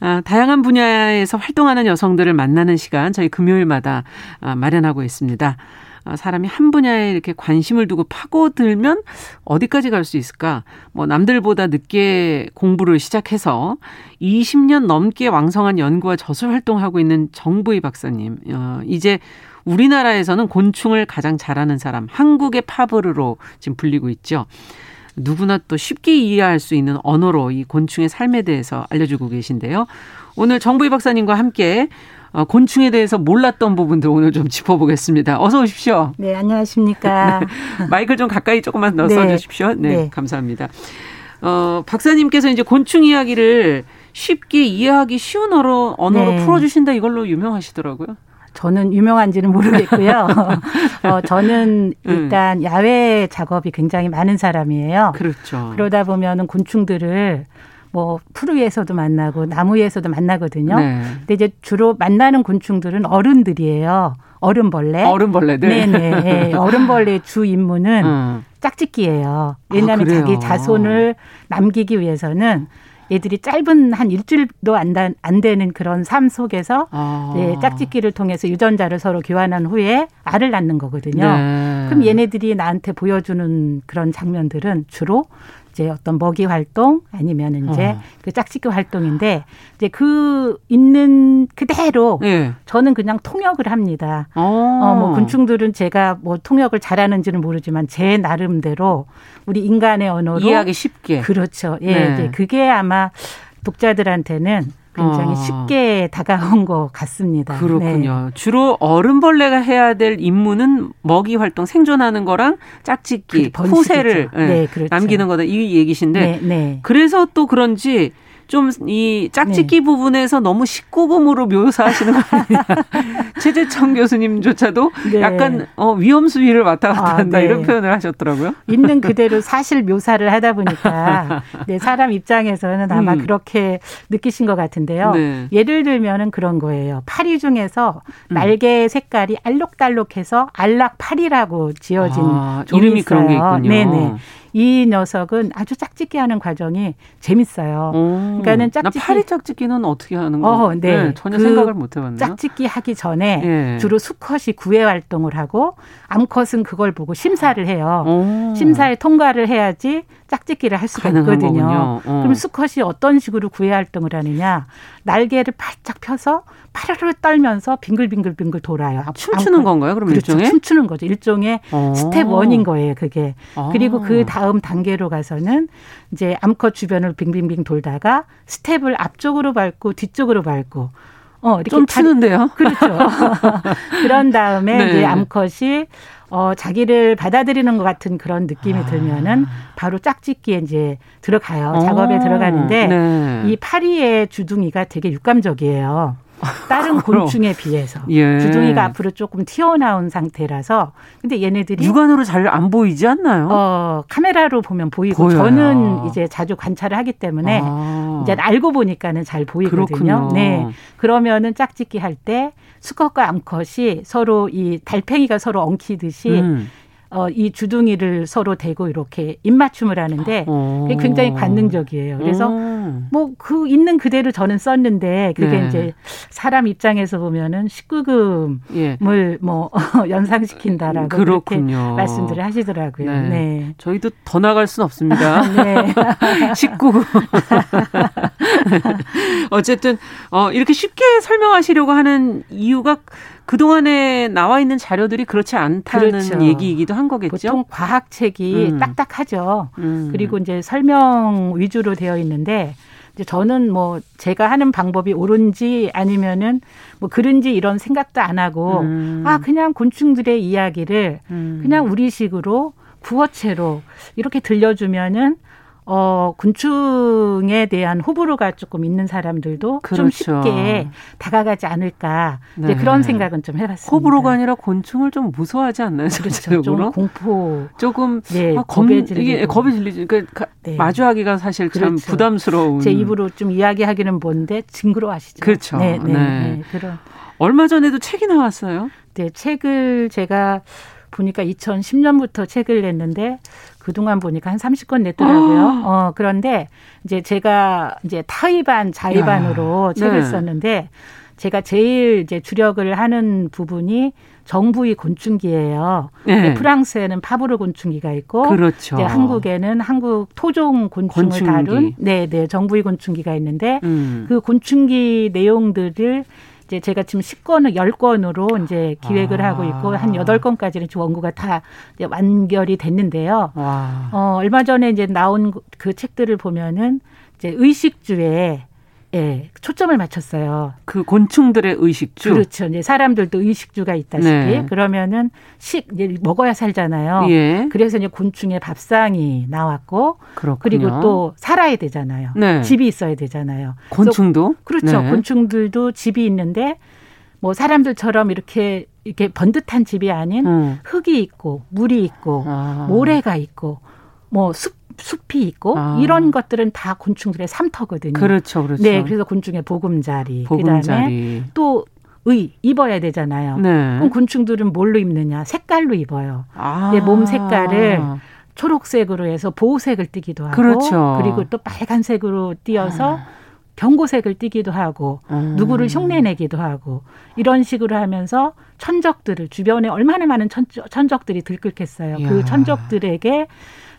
아, 다양한 분야에서 활동하는 여성들을 만나는 시간 저희 금요일마다 아, 마련하고 있습니다. 아, 사람이 한 분야에 이렇게 관심을 두고 파고들면 어디까지 갈 수 있을까? 뭐 남들보다 늦게 공부를 시작해서 20년 넘게 왕성한 연구와 저술 활동하고 있는 정부희 박사님. 어, 이제 우리나라에서는 곤충을 가장 잘하는 사람, 한국의 파브르로 지금 불리고 있죠. 누구나 또 쉽게 이해할 수 있는 언어로 이 곤충의 삶에 대해서 알려주고 계신데요. 오늘 정부희 박사님과 함께 어, 곤충에 대해서 몰랐던 부분들 오늘 좀 짚어보겠습니다. 어서 오십시오. 네, 안녕하십니까. 네, 마이크를 좀 가까이 조금만 더 네. 써주십시오. 네, 네, 감사합니다. 어, 박사님께서 이제 곤충 이야기를 쉽게 이해하기 쉬운 언어로, 언어로 네. 풀어주신다 이걸로 유명하시더라고요. 저는 유명한지는 모르겠고요. 어, 저는 음. 일단 음. 야외 작업이 굉장히 많은 사람이에요. 그렇죠. 그러다 보면은 곤충들을 뭐 풀 위에서도 만나고 나무 위에서도 만나거든요. 네. 근데 이제 주로 만나는 곤충들은 어른들이에요. 얼음벌레. 얼음벌레들. 네네. 네. 얼음벌레의 주 임무는 음. 짝짓기예요. 왜냐하면 아, 자기 자손을 남기기 위해서는 얘들이 짧은 한 일주일도 안, 다, 안 되는 그런 삶 속에서 아. 네, 짝짓기를 통해서 유전자를 서로 교환한 후에 알을 낳는 거거든요. 네. 그럼 얘네들이 나한테 보여주는 그런 장면들은 주로 이제 어떤 먹이 활동 아니면 이제 어. 그 짝짓기 활동인데 이제 그 있는 그대로 네. 저는 그냥 통역을 합니다. 어. 어, 뭐 곤충들은 제가 뭐 통역을 잘하는지는 모르지만 제 나름대로 우리 인간의 언어로 이해하기 쉽게 그렇죠. 예, 네. 예, 그게 아마 독자들한테는 굉장히 어. 쉽게 다가온 것 같습니다. 그렇군요. 네. 주로 어른벌레가 해야 될 임무는 먹이 활동 생존하는 거랑 짝짓기, 그 후세를 네, 그렇죠. 남기는 거다 이 얘기신데 네, 네. 그래서 또 그런지 좀 이 짝짓기 네. 부분에서 너무 19금으로 묘사하시는 거 아니냐. 최재청 교수님조차도 네. 약간 어, 위험 수위를 왔다 갔다 아, 한다 네. 이런 표현을 하셨더라고요. 있는 그대로 사실 묘사를 하다 보니까 네, 사람 입장에서는 아마 음. 그렇게 느끼신 것 같은데요. 네. 예를 들면은 그런 거예요. 파리 중에서 음. 날개 색깔이 알록달록해서 알락파리라고 지어진 아, 이름이 있어요. 그런 게 있군요. 네네. 이 녀석은 아주 짝짓기 하는 과정이 재밌어요. 오, 그러니까는 짝짓기 파리 짝짓기는 어떻게 하는 거? 어, 네. 네. 전혀 그 생각을 못 해봤네요. 짝짓기 하기 전에 예. 주로 수컷이 구애 활동을 하고 암컷은 그걸 보고 심사를 해요. 오. 심사에 통과를 해야지 짝짓기를 할 수가 있거든요. 어. 그럼 수컷이 어떤 식으로 구애 활동을 하느냐? 날개를 팔짝 펴서 파르르 떨면서 빙글빙글빙글 돌아요. 춤추는 건가요? 그럼 그렇죠. 일종의 춤추는 거죠. 일종의 오. step one인 거예요. 그게. 아. 그리고 그 다음 단계로 가서는 이제 암컷 주변을 빙빙빙 돌다가 스텝을 앞쪽으로 밟고 뒤쪽으로 밟고 어, 이렇게 좀 추는데요. 그렇죠. 그런 다음에 네. 이제 암컷이 어, 자기를 받아들이는 것 같은 그런 느낌이 아. 들면은 바로 짝짓기에 이제 들어가요. 오. 작업에 어. 들어가는데 네. 이 파리의 주둥이가 되게 육감적이에요. 다른 곤충에 비해서 예. 주둥이가 앞으로 조금 튀어나온 상태라서 근데 얘네들이 육안으로 잘 안 보이지 않나요? 어 카메라로 보면 보이고 보여요. 저는 이제 자주 관찰을 하기 때문에 아. 이제 알고 보니까는 잘 보이거든요. 그렇군요. 네 그러면은 짝짓기 할 때 수컷과 암컷이 서로 이 달팽이가 서로 엉키듯이 음. 어, 이 주둥이를 서로 대고 이렇게 입맞춤을 하는데 어. 그게 굉장히 관능적이에요. 그래서 오. 음. 뭐그 있는 그대로 저는 썼는데 그게 네. 이제 사람 입장에서 보면은 19금을 예. 뭐 연상시킨다라고 그렇군요. 그렇게 말씀들을 하시더라고요. 네. 네. 저희도 더 나갈 수는 없습니다. 네. 19금. 어쨌든 어 이렇게 쉽게 설명하시려고 하는 이유가 그동안에 나와 있는 자료들이 그렇지 않다는 그렇죠. 얘기이기도 한 거겠죠. 보통 과학책이 음. 딱딱하죠. 음. 그리고 이제 설명 위주로 되어 있는데 이제 저는 뭐 제가 하는 방법이 옳은지 아니면은 뭐 그런지 이런 생각도 안 하고 음. 아 그냥 곤충들의 이야기를 음. 그냥 우리식으로 구어체로 이렇게 들려주면은 어, 곤충에 대한 호불호가 조금 있는 사람들도 그렇죠. 좀 쉽게 다가가지 않을까 네. 그런 생각은 좀 해봤습니다. 호불호가 아니라 곤충을 좀 무서워하지 않나요? 그렇죠. 좀 공포, 조금 네, 아, 겁에 질리고 이게 겁에 질리지. 그러니까 네. 마주하기가 사실 그렇죠. 참 부담스러운. 제 입으로 좀 이야기하기는 뭔데 징그러하시죠. 그렇죠. 네, 네, 네. 네. 그런. 얼마 전에도 책이 나왔어요. 네, 책을 제가 보니까 2010년부터 책을 냈는데 그동안 보니까 한 30권 냈더라고요. 아. 어, 그런데 이제 제가 이제 타의반, 자의반으로 야. 책을 네. 썼는데 제가 제일 이제 주력을 하는 부분이 정부의 곤충기예요. 네. 프랑스에는 파브르 곤충기가 있고 그렇죠. 한국에는 한국 토종 곤충을 곤충기. 다룬 네, 네, 정부의 곤충기가 있는데 음. 그 곤충기 내용들을 이제 제가 지금 10권을 10권으로 이제 기획을 아. 하고 있고 한 8권까지는 지금 원고가 다 완결이 됐는데요. 와. 어, 얼마 전에 이제 나온 그 책들을 보면은 이제 의식주에 예, 초점을 맞췄어요. 그 곤충들의 의식주. 그렇죠. 이제 사람들도 의식주가 있다시피 네. 그러면은 식 이제 먹어야 살잖아요. 예. 그래서 이제 곤충의 밥상이 나왔고 그렇군요. 그리고 또 살아야 되잖아요. 네. 집이 있어야 되잖아요. 곤충도 그렇죠. 네. 곤충들도 집이 있는데 뭐 사람들처럼 이렇게 이렇게 번듯한 집이 아닌 음. 흙이 있고 물이 있고 아. 모래가 있고 뭐 숲 숲이 있고 아. 이런 것들은 다 곤충들의 삼터거든요. 그렇죠, 그렇죠. 네, 그래서 곤충의 보금자리, 보금자리. 그다음에 또 의 입어야 되잖아요. 네. 그럼 곤충들은 뭘로 입느냐? 색깔로 입어요. 아. 몸 색깔을 초록색으로 해서 보호색을 띠기도 하고 그렇죠. 그리고 또 빨간색으로 띄어서 아. 경고색을 띠기도 하고 음. 누구를 흉내내기도 하고 이런 식으로 하면서 천적들을 주변에 얼마나 많은 천적, 들이 들끓겠어요. 그 이야. 그 천적들에게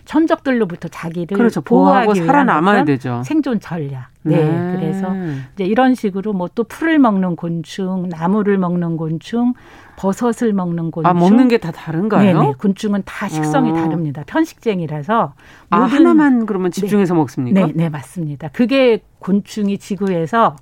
천적들로부터 자기를 그렇죠. 보호하고 살아남아야 되죠. 생존 전략. 네. 네. 그래서 이제 이런 식으로 뭐 또 풀을 먹는 곤충, 나무를 먹는 곤충, 버섯을 먹는 곤충. 아, 먹는 게 다 다른가요? 네, 곤충은 다 식성이 어. 다릅니다. 편식쟁이라서. 아, 하나만 그러면 네. 집중해서 네. 먹습니까? 네, 네, 맞습니다. 그게 곤충이 지구에서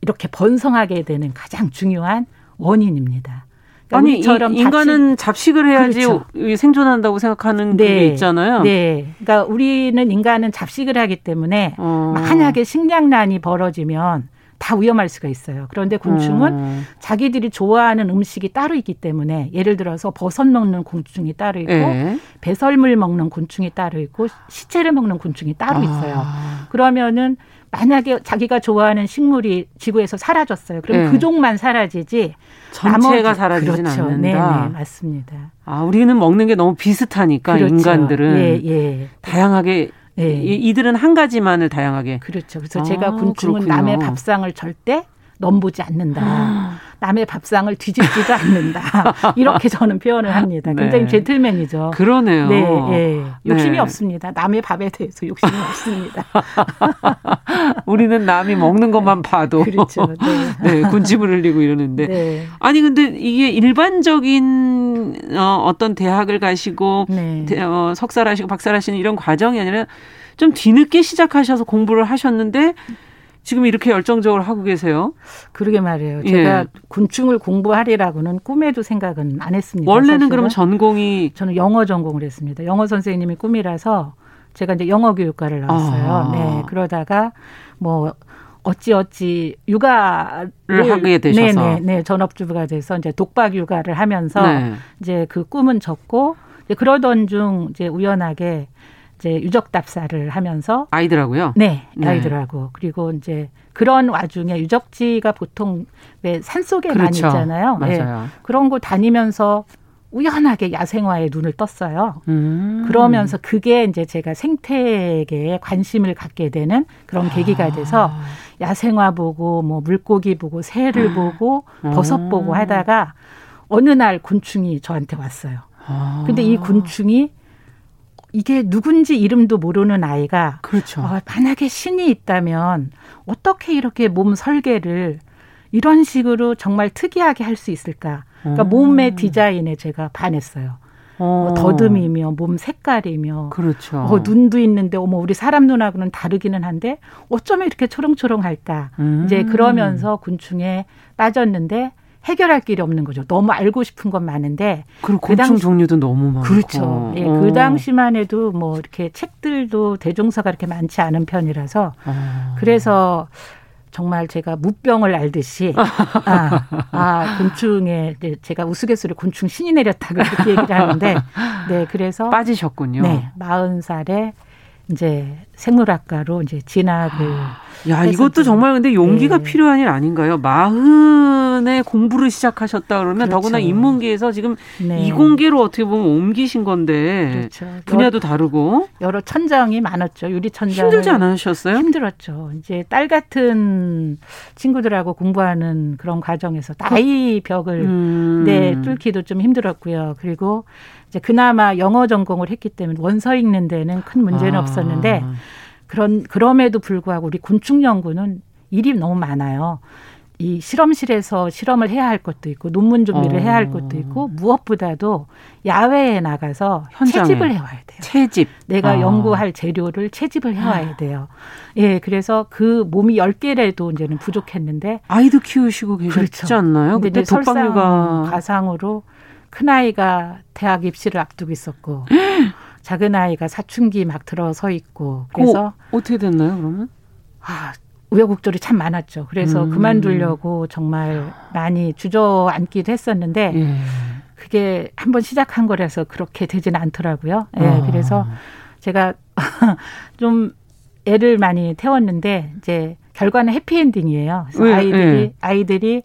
이렇게 번성하게 되는 가장 중요한 원인입니다. 그러니까 아니 우리처럼 인간은 잡식, 을 해야지 그렇죠. 생존한다고 생각하는 네. 게 있잖아요. 네, 그러니까 우리는 인간은 잡식을 하기 때문에 어. 만약에 식량난이 벌어지면 다 위험할 수가 있어요. 그런데 곤충은 음. 자기들이 좋아하는 음식이 따로 있기 때문에 예를 들어서 버섯 먹는 곤충이 따로 있고 예. 배설물 먹는 곤충이 따로 있고 시체를 먹는 곤충이 따로 아. 있어요. 그러면은 만약에 자기가 좋아하는 식물이 지구에서 사라졌어요. 그럼 네. 그 종만 사라지지 전체가 사라지진 그렇죠. 않는다. 네, 네, 맞습니다. 아, 우리는 먹는 게 너무 비슷하니까 그렇죠. 인간들은 예, 예. 다양하게 예. 이들은 한 가지만을 다양하게. 그렇죠. 그래서 아, 제가 곤충은 그렇군요. 남의 밥상을 절대 넘보지 않는다. 아. 남의 밥상을 뒤집지도 않는다. 이렇게 저는 표현을 합니다. 네. 굉장히 젠틀맨이죠. 그러네요. 네, 네. 욕심이 네. 없습니다. 남의 밥에 대해서 욕심이 없습니다. 우리는 남이 먹는 것만 봐도 그렇죠. 네. 네 군침을 흘리고 이러는데 네. 아니 근데 이게 일반적인 어, 어떤 대학을 가시고 네. 어, 석사를 시고 박사를 하시는 이런 과정이 아니라 좀 뒤늦게 시작하셔서 공부를 하셨는데 지금 이렇게 열정적으로 하고 계세요? 그러게 말이에요. 예. 제가 예. 곤충을 공부하리라고는 꿈에도 생각은 안 했습니다. 원래는 그러면 전공이 저는 영어 전공을 했습니다. 영어 선생님이 꿈이라서 제가 이제 영어 교육과를 나왔어요. 아. 네. 그러다가 뭐 어찌 어찌 육아를 하게 되셔서 네네 네, 전업주부가 돼서 이제 독박 육아를 하면서 네. 이제 그 꿈은 이제 그러던 중 이제 우연하게 이제 유적 답사를 하면서 아이들하고요. 네, 네, 아이들하고 그리고 이제 그런 와중에 유적지가 보통 왜 산속에 그렇죠. 많이 있잖아요. 맞아요. 네, 그런 거 다니면서 우연하게 야생화에 눈을 떴어요. 음. 그러면서 그게 이제 제가 생태계에 관심을 갖게 되는 그런 계기가 돼서 아. 야생화 보고 뭐 물고기 보고 새를 아. 보고 버섯 보고 하다가 어느 날 곤충이 저한테 왔어요. 아. 근데 이 곤충이 이게 누군지 이름도 모르는 아이가 그렇죠. 어, 만약에 신이 있다면 어떻게 이렇게 몸 설계를 이런 식으로 정말 특이하게 할 수 있을까? 그러니까 음. 몸의 디자인에 제가 반했어요. 어. 뭐 더듬이며 몸 색깔이며 그렇죠. 어, 눈도 있는데 어머 우리 사람 눈하고는 다르기는 한데 어쩌면 이렇게 초롱초롱할까 음. 이제 그러면서 곤충에 빠졌는데 해결할 길이 없는 거죠. 너무 알고 싶은 건 많은데 그리고 그 곤충 당시, 종류도 너무 많고 그렇죠. 예, 그 어. 당시만 해도 뭐 이렇게 책들도 대종사가 이렇게 많지 않은 편이라서 어. 그래서 정말 제가 무병을 알듯이 아, 아 곤충에 제가 우스갯소리 곤충 신이 내렸다 그렇게 얘기를 하는데 네 그래서 빠지셨군요. 네 마흔 살에 이제 생물학과로 이제 진학을 야 이것도 정말 근데 용기가 네. 필요한 일 아닌가요? 마흔에 공부를 시작하셨다 그러면 그렇죠. 더구나 인문계에서 지금 네. 이공계로 어떻게 보면 옮기신 건데 그렇죠. 분야도 다르고 여러 천장이 많았죠 유리 천장 힘들지 않으셨어요? 힘들었죠. 이제 딸 같은 친구들하고 공부하는 그런 과정에서 나이 벽을 음. 네 뚫기도 좀 힘들었고요. 그리고 이제 그나마 영어 전공을 했기 때문에 원서 읽는 데는 큰 문제는 아. 없었는데. 그런 그럼에도 불구하고 우리 곤충 연구는 일이 너무 많아요. 이 실험실에서 실험을 해야 할 것도 있고 논문 준비를 어. 해야 할 것도 있고 무엇보다도 야외에 나가서 현장에. 채집을 해와야 돼요. 채집. 내가 어. 연구할 재료를 채집을 해와야 아. 돼요. 예, 그래서 그 몸이 열개라도 이제는 부족했는데 아이도 키우시고 계셨지 그렇죠. 않나요? 근데 독방육아 가상으로 큰 아이가 대학 입시를 앞두고 있었고 작은 아이가 사춘기 막 들어서 있고 그래서 그 어떻게 됐나요 그러면? 아 우여곡절이 참 많았죠. 그래서 음. 그만두려고 정말 많이 주저앉기도 했었는데 예. 그게 한번 시작한 거라서 그렇게 되지는 않더라고요. 예, 아. 그래서 제가 좀 애를 많이 태웠는데 이제 결과는 해피엔딩이에요. 그래서 아이들이 예. 아이들이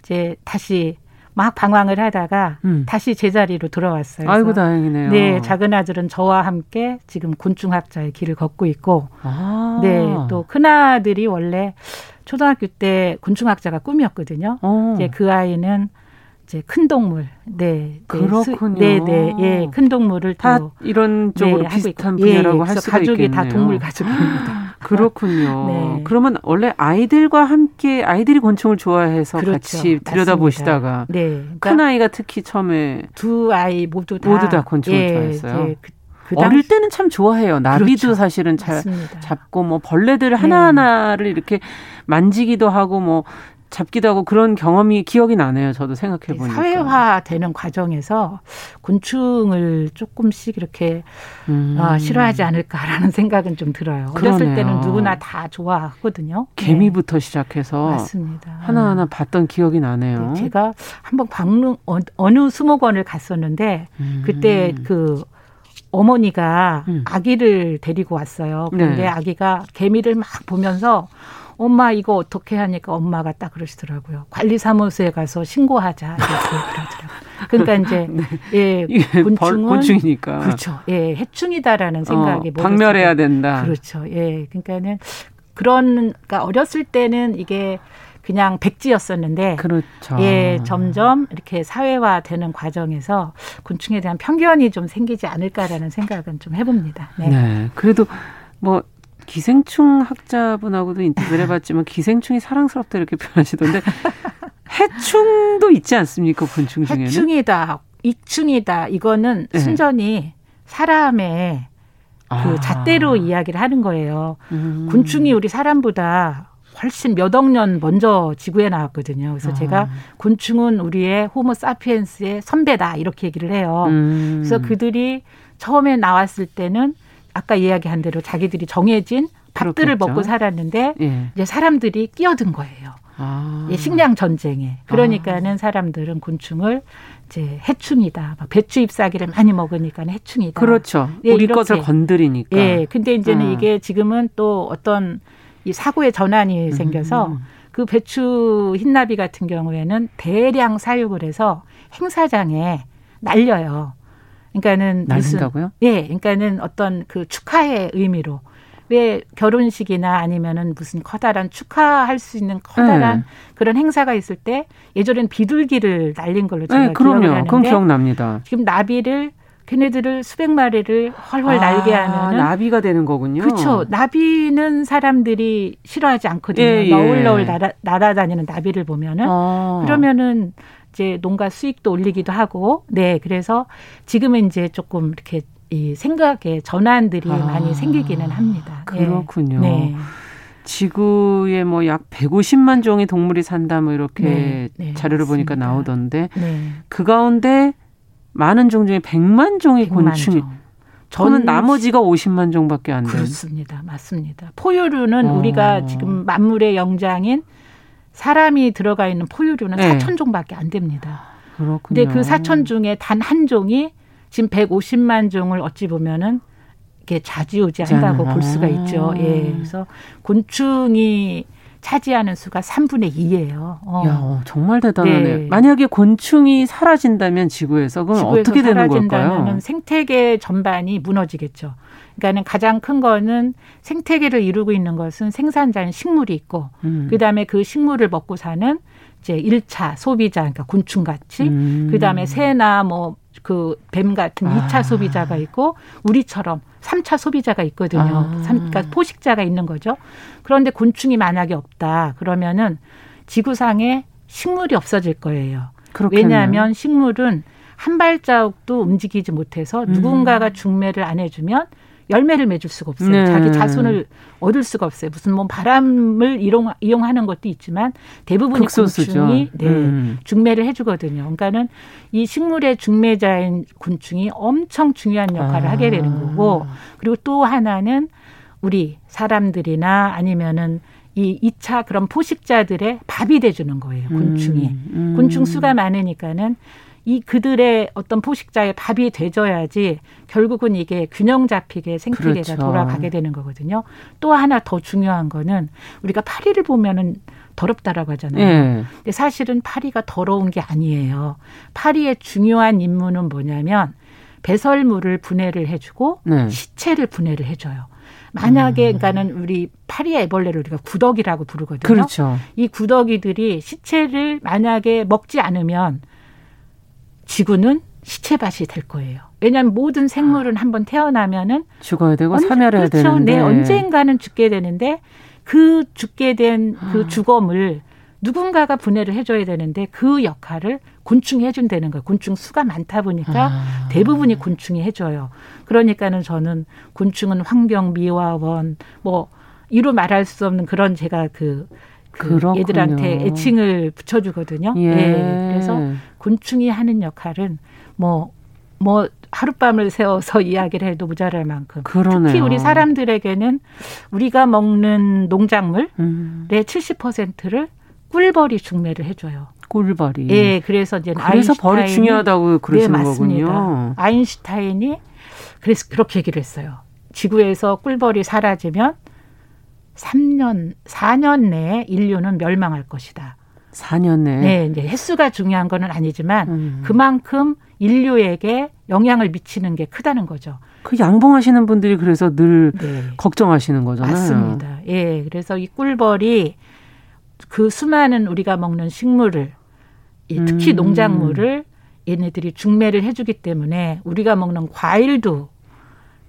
이제 다시 막 방황을 하다가 음. 다시 제자리로 돌아왔어요. 아이고 다행이네요. 네, 작은 아들은 저와 함께 지금 곤충학자의 길을 걷고 있고, 아. 네, 또큰 아들이 원래 초등학교 때 곤충학자가 꿈이었거든요. 어. 이제 그 아이는 이제 큰 동물, 네, 네 그렇군요. 네, 네, 예, 큰 동물을 다 이런 쪽으로 네, 비슷한 분야라고 예, 할 수가 가족이 있겠네요. 다 동물 가족입니다. 그렇군요. 네. 그러면 원래 아이들과 함께 아이들이 곤충을 좋아해서 그렇죠. 같이 들여다보시다가 네. 그러니까 큰 아이가 특히 처음에 두 아이 모두 다 모두 다 곤충을 예, 좋아했어요. 예, 그, 그 어릴 때는 참 좋아해요. 나비도 그렇죠. 사실은 잘 맞습니다. 잡고 뭐 벌레들 네. 하나하나를 이렇게 만지기도 하고 뭐 잡기도 하고 그런 경험이 기억이 나네요. 저도 생각해 보니까. 사회화되는 과정에서 곤충을 조금씩 이렇게 음. 아, 싫어하지 않을까라는 생각은 좀 들어요. 그러네요. 어렸을 때는 누구나 다 좋아하거든요. 개미부터 네. 시작해서 맞습니다. 하나하나 봤던 기억이 나네요. 네, 제가 한번 방문 어, 어느 수목원을 갔었는데 음. 그때 그 어머니가 음. 아기를 데리고 왔어요. 근데 네. 아기가 개미를 막 보면서 엄마 이거 어떻게 하니까 엄마가 딱 그러시더라고요. 관리사무소에 가서 신고하자 이렇게 그러더라고요. 그러니까 이제 네. 예 곤충은 곤충이니까 그렇죠. 예 해충이다라는 생각이 어, 박멸해야 된다. 그렇죠. 예 그러니까는 그런 그러니까 어렸을 때는 이게 그냥 백지였었는데 그렇죠. 예, 점점 이렇게 사회화되는 과정에서 곤충에 대한 편견이 좀 생기지 않을까라는 생각은 좀 해봅니다. 네. 네. 그래도 뭐 기생충 학자분하고도 인터뷰를 해봤지만 기생충이 사랑스럽다 이렇게 표현하시던데 해충도 있지 않습니까 곤충 중에는? 해충이다, 이충이다 이거는 네. 순전히 사람의 그 아. 잣대로 이야기를 하는 거예요. 음. 곤충이 우리 사람보다 훨씬 몇억 년 먼저 지구에 나왔거든요. 그래서 아. 제가 곤충은 우리의 호모 사피엔스의 선배다 이렇게 얘기를 해요. 음. 그래서 그들이 처음에 나왔을 때는 아까 이야기한 대로 자기들이 정해진 밥들을 그렇겠죠. 먹고 살았는데 예. 이제 사람들이 끼어든 거예요. 아. 예, 식량 전쟁에. 그러니까는 아. 사람들은 곤충을 이제 해충이다. 막 배추 잎사귀를 많이 먹으니까 해충이다. 그렇죠. 예, 우리 이렇게. 것을 건드리니까. 예. 근데 이제는 음. 이게 지금은 또 어떤 이 사고의 전환이 생겨서 음. 그 배추 흰나비 같은 경우에는 대량 사육을 해서 행사장에 날려요. 그러니까는? 무슨 예, 그러니까는 어떤 그 축하의 의미로 왜 결혼식이나 아니면은 무슨 커다란 축하할 수 있는 커다란 네. 그런 행사가 있을 때 예전엔 비둘기를 날린 걸로 제가 네. 기억을 하는데 그건 기억납니다. 지금 나비를 걔네들을 수백 마리를 훨훨 아, 날게 하면 나비가 되는 거군요. 그렇죠. 나비는 사람들이 싫어하지 않거든요. 예, 예. 너울너울 날아, 날아다니는 나비를 보면은 아. 그러면은 이제 농가 수익도 올리기도 하고 네 그래서 지금은 이제 조금 이렇게 이 생각의 전환들이 아. 많이 생기기는 합니다. 예. 그렇군요. 네. 지구에 뭐 약 150만 종의 동물이 산다 뭐 이렇게 네, 네, 자료를. 보니까 나오던데 네. 그 가운데 많은 종 중에 100만 종의 100만 곤충이 종. 저는 나머지가 50만 종밖에 안 돼요. 그렇습니다. 맞습니다. 포유류는 어. 우리가 지금 만물의 영장인 사람이 들어가 있는 포유류는 네. 4천 종밖에 안 됩니다. 그렇군요. 근데 그 4천 중에 단 한 종이 지금 150만 종을 어찌 보면은 이렇게 자지우지한다고 볼 수가 있죠. 예. 그래서 곤충이 차지하는 수가 3분의 2예요. 어. 야, 정말 대단하네. 네. 만약에 곤충이 사라진다면 지구에서 그건 지구에서 어떻게 되는 걸까요? 생태계 전반이 무너지겠죠. 그러니까는 가장 큰 거는 생태계를 이루고 있는 것은 생산자인 식물이 있고 음. 그다음에 그 식물을 먹고 사는 이제 1차 소비자 그러니까 곤충 같이 음. 그다음에 새나 뭐 그 뱀 같은 아. 2차 소비자가 있고 우리처럼 3차 소비자가 있거든요. 아. 그러니까 포식자가 있는 거죠. 그런데 곤충이 만약에 없다. 그러면은 지구상에 식물이 없어질 거예요. 그렇겠네요. 왜냐하면 식물은 한 발자국도 움직이지 못해서 음. 누군가가 중매를 안 해주면 열매를 맺을 수가 없어요. 네. 자기 자손을 얻을 수가 없어요. 무슨 뭐 바람을 이용, 이용하는 것도 있지만 대부분의 극소수죠. 곤충이 네, 음. 중매를 해주거든요. 그러니까는 이 식물의 중매자인 곤충이 엄청 중요한 역할을 아. 하게 되는 거고 그리고 또 하나는 우리 사람들이나 아니면은 이 2차 그런 포식자들의 밥이 돼주는 거예요. 곤충이. 음, 음. 곤충 수가 많으니까는 이 그들의 어떤 포식자의 밥이 돼줘야지 결국은 이게 균형 잡히게 생태계가 그렇죠. 돌아가게 되는 거거든요. 또 하나 더 중요한 거는 우리가 파리를 보면은 더럽다라고 하잖아요. 네. 근데 사실은 파리가 더러운 게 아니에요. 파리의 중요한 임무는 뭐냐면 배설물을 분해를 해주고 네. 시체를 분해를 해줘요. 만약에 음. 그러니까는 우리 파리 애벌레를 우리가 구더기라고 부르거든요. 그렇죠. 이 구더기들이 시체를 만약에 먹지 않으면 지구는 시체밭이 될 거예요. 왜냐하면 모든 생물은 아. 한번 태어나면은 죽어야 되고 언제, 사멸해야 그렇죠. 되는데 네, 언젠가는 죽게 되는데 그 죽게 된그 아. 죽음을 누군가가 분해를 해줘야 되는데 그 역할을 곤충이 해준다는 거예요. 곤충 수가 많다 보니까 아. 대부분이 곤충이 해줘요. 그러니까는 저는 곤충은 환경 미화원 뭐 이로 말할 수 없는 그런 제가 그 그 얘들한테 애칭을 붙여주거든요. 예. 예. 그래서 곤충이 하는 역할은 뭐뭐 뭐 하룻밤을 세워서 이야기를 해도 모자랄 만큼 그러네요. 특히 우리 사람들에게는 우리가 먹는 농작물의 음. 70%를 꿀벌이 중매를 해줘요. 꿀벌이. 예, 그래서 이제 그래서 벌이 중요하다고 그러시는 네, 맞습니다. 거군요. 아인슈타인이 그래서 그렇게 얘기를 했어요. 지구에서 꿀벌이 사라지면 3년, 4년 내에 인류는 멸망할 것이다. 4년 내에? 네, 이제 횟수가 중요한 거는 아니지만 음. 그만큼 인류에게 영향을 미치는 게 크다는 거죠. 그 양봉하시는 분들이 그래서 늘 네. 걱정하시는 거잖아요. 맞습니다. 예, 그래서 이 꿀벌이 그 수많은 우리가 먹는 식물을 특히 음. 농작물을 얘네들이 중매를 해주기 때문에 우리가 먹는 과일도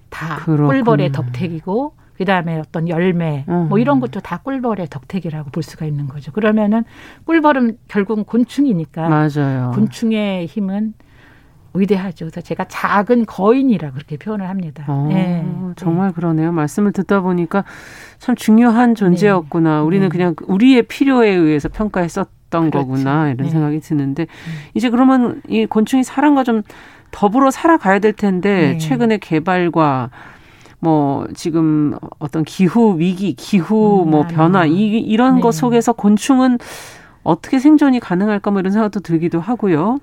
다 그렇군요. 꿀벌의 덕택이고 그다음에 어떤 열매 뭐 이런 것도 다 꿀벌의 덕택이라고 볼 수가 있는 거죠. 그러면은 꿀벌은 결국은 곤충이니까 맞아요. 곤충의 힘은 위대하죠. 그래서 제가 작은 거인이라 그렇게 표현을 합니다. 어, 네. 정말 그러네요. 말씀을 듣다 보니까 참 중요한 존재였구나. 네. 우리는 네. 그냥 우리의 필요에 의해서 평가했었던 그렇죠. 거구나 이런 네. 생각이 드는데 음. 이제 그러면 이 곤충이 사람과 좀 더불어 살아가야 될 텐데 네. 최근의 개발과 뭐 지금 어떤 기후 위기, 기후 음, 뭐 변화 이 이런 네. 것 속에서 곤충은 어떻게 생존이 가능할까 뭐 이런 생각도 들기도 하고요.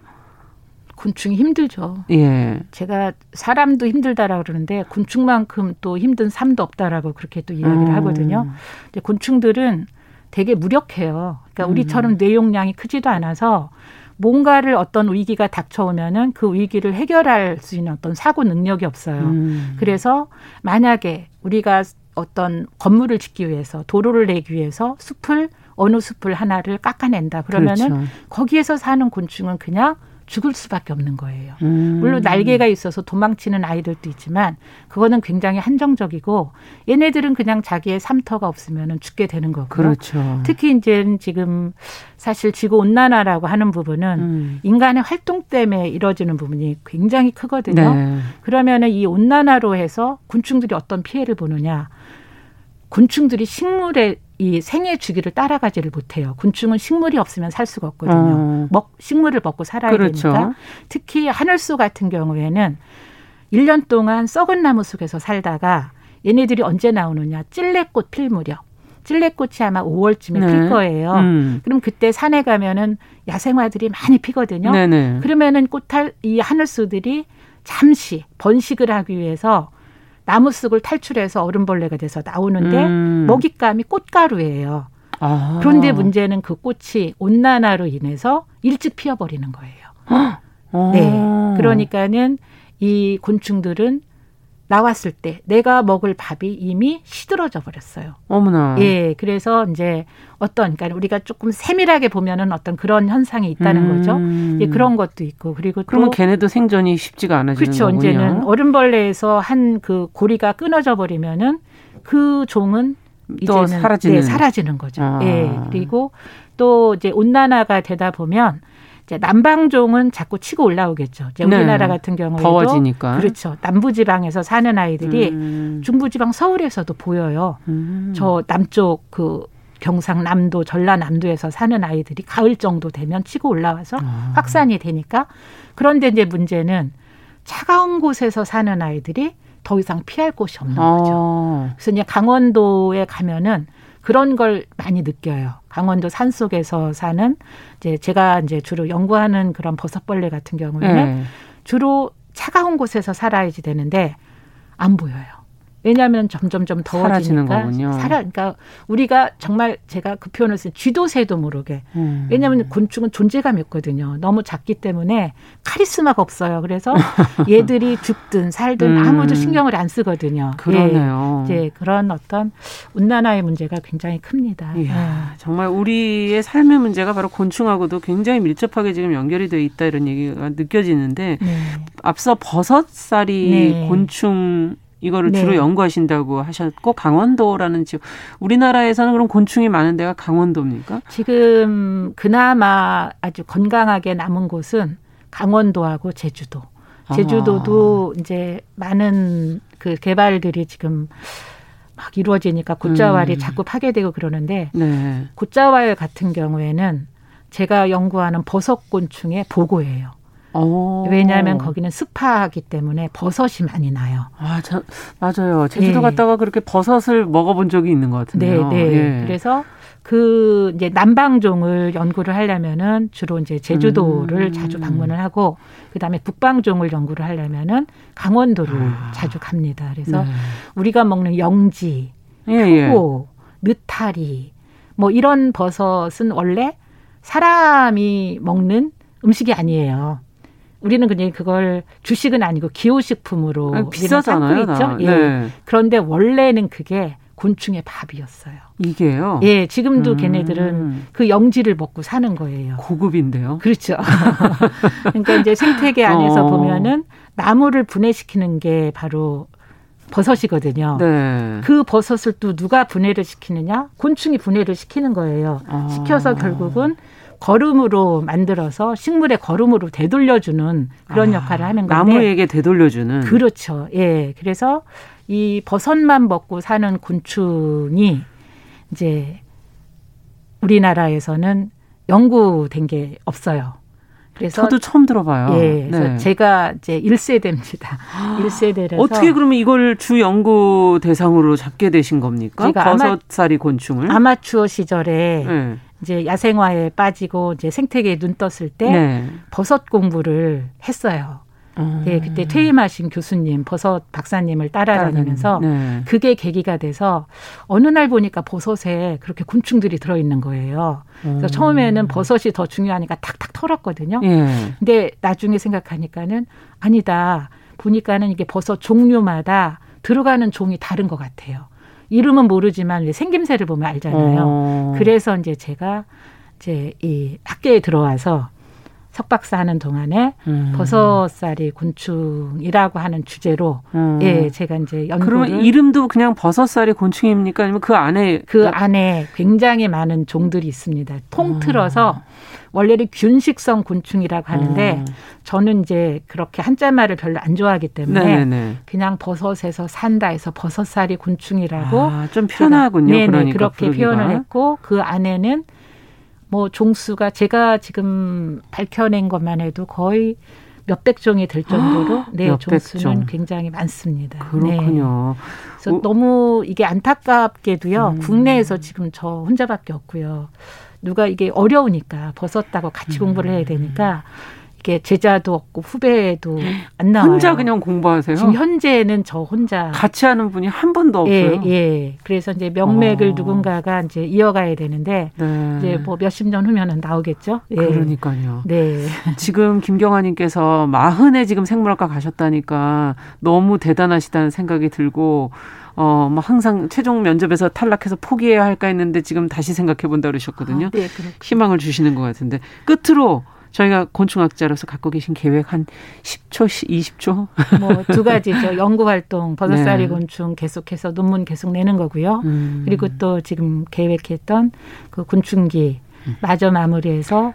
곤충이 힘들죠. 예. 제가 사람도 힘들다라고 그러는데 곤충만큼 또 힘든 삶도 없다라고 그렇게 또 이야기를 음. 하거든요. 근데 곤충들은 되게 무력해요. 그러니까 음. 우리처럼 뇌용량이 크지도 않아서 뭔가를 어떤 위기가 닥쳐오면은 그 위기를 해결할 수 있는 어떤 사고 능력이 없어요. 음. 그래서 만약에 우리가 어떤 건물을 짓기 위해서 도로를 내기 위해서 숲을 어느 숲을 하나를 깎아낸다 그러면은 그렇죠. 거기에서 사는 곤충은 그냥 죽을 수밖에 없는 거예요. 음. 물론 날개가 있어서 도망치는 아이들도 있지만 그거는 굉장히 한정적이고 얘네들은 그냥 자기의 삼터가 없으면 죽게 되는 거고요. 그렇죠. 특히 이제는 지금 사실 지구 온난화라고 하는 부분은 음. 인간의 활동 때문에 이루어지는 부분이 굉장히 크거든요. 네. 그러면은 이 온난화로 해서 곤충들이 어떤 피해를 보느냐? 곤충들이 식물의 이 생애 주기를 따라가지를 못해요. 곤충은 식물이 없으면 살 수가 없거든요. 어. 먹 식물을 먹고 살아야 그렇죠. 되니까. 특히 하늘소 같은 경우에는 1년 동안 썩은 나무 속에서 살다가 얘네들이 언제 나오느냐? 찔레꽃 필 무렵. 찔레꽃이 아마 5월쯤에 네. 필 거예요. 음. 그럼 그때 산에 가면은 야생화들이 많이 피거든요. 네네. 그러면은 꽃탈 이 하늘소들이 잠시 번식을 하기 위해서 나무 쑥을 탈출해서 얼음벌레가 돼서 나오는데 음. 먹잇감이 꽃가루예요. 아. 그런데 문제는 그 꽃이 온난화로 인해서 일찍 피어버리는 거예요. 어. 네. 그러니까는 이 곤충들은 나왔을 때 내가 먹을 밥이 이미 시들어져 버렸어요. 어머나. 예, 그래서 이제 어떤 그러니까 우리가 조금 세밀하게 보면은 어떤 그런 현상이 있다는 음. 거죠. 예, 그런 것도 있고 그리고 그러면 걔네도 생존이 쉽지가 않아지는 그렇죠. 거군요. 이제는 얼음벌레에서 한 그 고리가 끊어져 버리면은 그 종은 이제는 사라지는, 네, 사라지는 거죠. 아. 예. 그리고 또 이제 온난화가 되다 보면 이제 남방종은 자꾸 치고 올라오겠죠. 이제 네. 우리나라 같은 경우에도 더워지니까 그렇죠. 남부지방에서 사는 아이들이 음. 중부지방 서울에서도 보여요. 음. 저 남쪽 그 경상남도, 전라남도에서 사는 아이들이 가을 정도 되면 치고 올라와서 아. 확산이 되니까 그런데 이제 문제는 차가운 곳에서 사는 아이들이 더 이상 피할 곳이 없는 거죠. 아. 그래서 이제 강원도에 가면은 그런 걸 많이 느껴요. 강원도 산 속에서 사는 이제 제가 이제 주로 연구하는 그런 버섯벌레 같은 경우에는 네. 주로 차가운 곳에서 살아야지 되는데 안 보여요. 왜냐하면 점점 좀 더워지니까 살아 그러니까 우리가 정말 제가 그 표현을 쓴 쥐도 새도 모르게 음. 왜냐하면 곤충은 존재감이 없거든요. 너무 작기 때문에 카리스마가 없어요. 그래서 얘들이 죽든 살든 음. 아무도 신경을 안 쓰거든요. 그러네요. 예, 이제 그런 어떤 온난화의 문제가 굉장히 큽니다. 이야, 네. 정말 우리의 삶의 문제가 바로 곤충하고도 굉장히 밀접하게 지금 연결이 되어 있다 이런 얘기가 느껴지는데 네. 앞서 버섯살이 네. 곤충 이거를 네. 주로 연구하신다고 하셨고 강원도라는 지역 우리나라에서는 그럼 곤충이 많은 데가 강원도입니까? 지금 그나마 아주 건강하게 남은 곳은 강원도하고 제주도. 제주도도 아. 이제 많은 그 개발들이 지금 막 이루어지니까 곶자왈이 음. 자꾸 파괴되고 그러는데 네. 곶자왈 같은 경우에는 제가 연구하는 버섯곤충의 보고예요. 오. 왜냐하면 거기는 습하기 때문에 버섯이 많이 나요. 아, 저, 맞아요. 제주도 네. 갔다가 그렇게 버섯을 먹어본 적이 있는 것 같은데요. 네, 네. 예. 그래서 그 이제 남방종을 연구를 하려면은 주로 이제 제주도를 음. 자주 방문을 하고 그다음에 북방종을 연구를 하려면은 강원도를 아. 자주 갑니다. 그래서 네. 우리가 먹는 영지, 예, 표고, 예. 느타리 뭐 이런 버섯은 원래 사람이 먹는 음식이 아니에요. 우리는 그냥 그걸 주식은 아니고 기호식품으로 아니, 비싸잖아요. 있죠. 예. 네. 그런데 원래는 그게 곤충의 밥이었어요. 이게요? 예, 지금도 음. 걔네들은 그 영지를 먹고 사는 거예요. 고급인데요. 그렇죠. 그러니까 이제 생태계 안에서 어. 보면은 나무를 분해시키는 게 바로 버섯이거든요. 네. 그 버섯을 또 누가 분해를 시키느냐? 곤충이 분해를 시키는 거예요. 아. 시켜서 결국은 거름으로 만들어서 식물의 거름으로 되돌려주는 그런 아, 역할을 하는 건데 나무에게 되돌려주는 그렇죠. 예. 그래서 이 버섯만 먹고 사는 곤충이 이제 우리나라에서는 연구된 게 없어요. 그래서 저도 처음 들어봐요. 예, 그래서 네. 제가 이제 1세대입니다. 1세대라서 어떻게 그러면 이걸 주 연구 대상으로 잡게 되신 겁니까? 버섯살이 곤충을 아마추어 시절에 네. 이제 야생화에 빠지고 이제 생태계에 눈 떴을 때 네. 버섯 공부를 했어요. 음. 예, 그때 퇴임하신 교수님 버섯 박사님을 따라다니면서 네. 그게 계기가 돼서 어느 날 보니까 버섯에 그렇게 곤충들이 들어 있는 거예요. 그래서 음. 처음에는 버섯이 더 중요하니까 탁탁 털었거든요. 예. 근데 나중에 생각하니까는 아니다. 보니까는 이게 버섯 종류마다 들어가는 종이 다른 것 같아요. 이름은 모르지만 왜 생김새를 보면 알잖아요. 어. 그래서 이제 제가 이제 이 학교에 들어와서 석박사 하는 동안에 음. 버섯살이 곤충이라고 하는 주제로 음. 예 제가 이제 연구를 그러면 이름도 그냥 버섯살이 곤충입니까 아니면 그 안에 그 안에 굉장히 많은 종들이 있습니다. 통틀어서 음. 원래는 균식성 곤충이라고 하는데 음. 저는 이제 그렇게 한자말을 별로 안 좋아하기 때문에 네네네. 그냥 버섯에서 산다 해서 버섯살이 곤충이라고 아, 좀 편하군요. 네네 그러니까 그렇게 부르기가. 표현을 했고 그 안에는 뭐 종수가 제가 지금 밝혀낸 것만 해도 거의 몇백 종이 될 정도로 네 종수는 종. 굉장히 많습니다. 그렇군요. 네. 그래서 오. 너무 이게 안타깝게도요. 음. 국내에서 지금 저 혼자밖에 없고요. 누가 이게 어려우니까 벗었다고 같이 음. 공부를 해야 되니까 이게 제자도 없고 후배도 안 나와요. 혼자 그냥 공부하세요? 지금 현재는 저 혼자 같이 하는 분이 한 분도 없어요. 예, 예. 그래서 이제 명맥을 어. 누군가가 이제 이어가야 되는데 네. 이제 뭐 몇십 년 후면은 나오겠죠. 예. 그러니까요. 네. 지금 김경아님께서 마흔에 지금 생물학과 가셨다니까 너무 대단하시다는 생각이 들고 어, 뭐 항상 최종 면접에서 탈락해서 포기해야 할까 했는데 지금 다시 생각해 본다 그러셨거든요. 아, 네, 희망을 주시는 것 같은데 끝으로 저희가 곤충학자로서 갖고 계신 계획 한 10초, 20초? 뭐 두 가지죠. 연구 활동, 버섯살이 네. 곤충 계속해서 논문 계속 내는 거고요. 음. 그리고 또 지금 계획했던 그 곤충기 음. 마저 마무리해서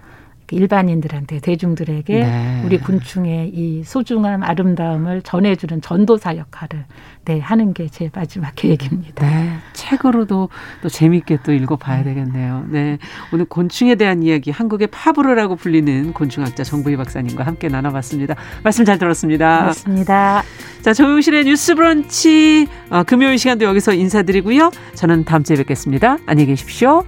일반인들한테 대중들에게 네. 우리 곤충의 이 소중함 아름다움을 전해주는 전도사 역할을 네 하는 게 제 마지막 계획입니다. 네, 책으로도 또 재미있게 또 읽어봐야 되겠네요. 네, 오늘 곤충에 대한 이야기 한국의 파브르라고 불리는 곤충학자 정부희 박사님과 함께 나눠봤습니다. 말씀 잘 들었습니다. 고맙습니다. 자, 조용실의 뉴스브런치 어, 금요일 시간도 여기서 인사드리고요. 저는 다음 주에 뵙겠습니다. 안녕히 계십시오.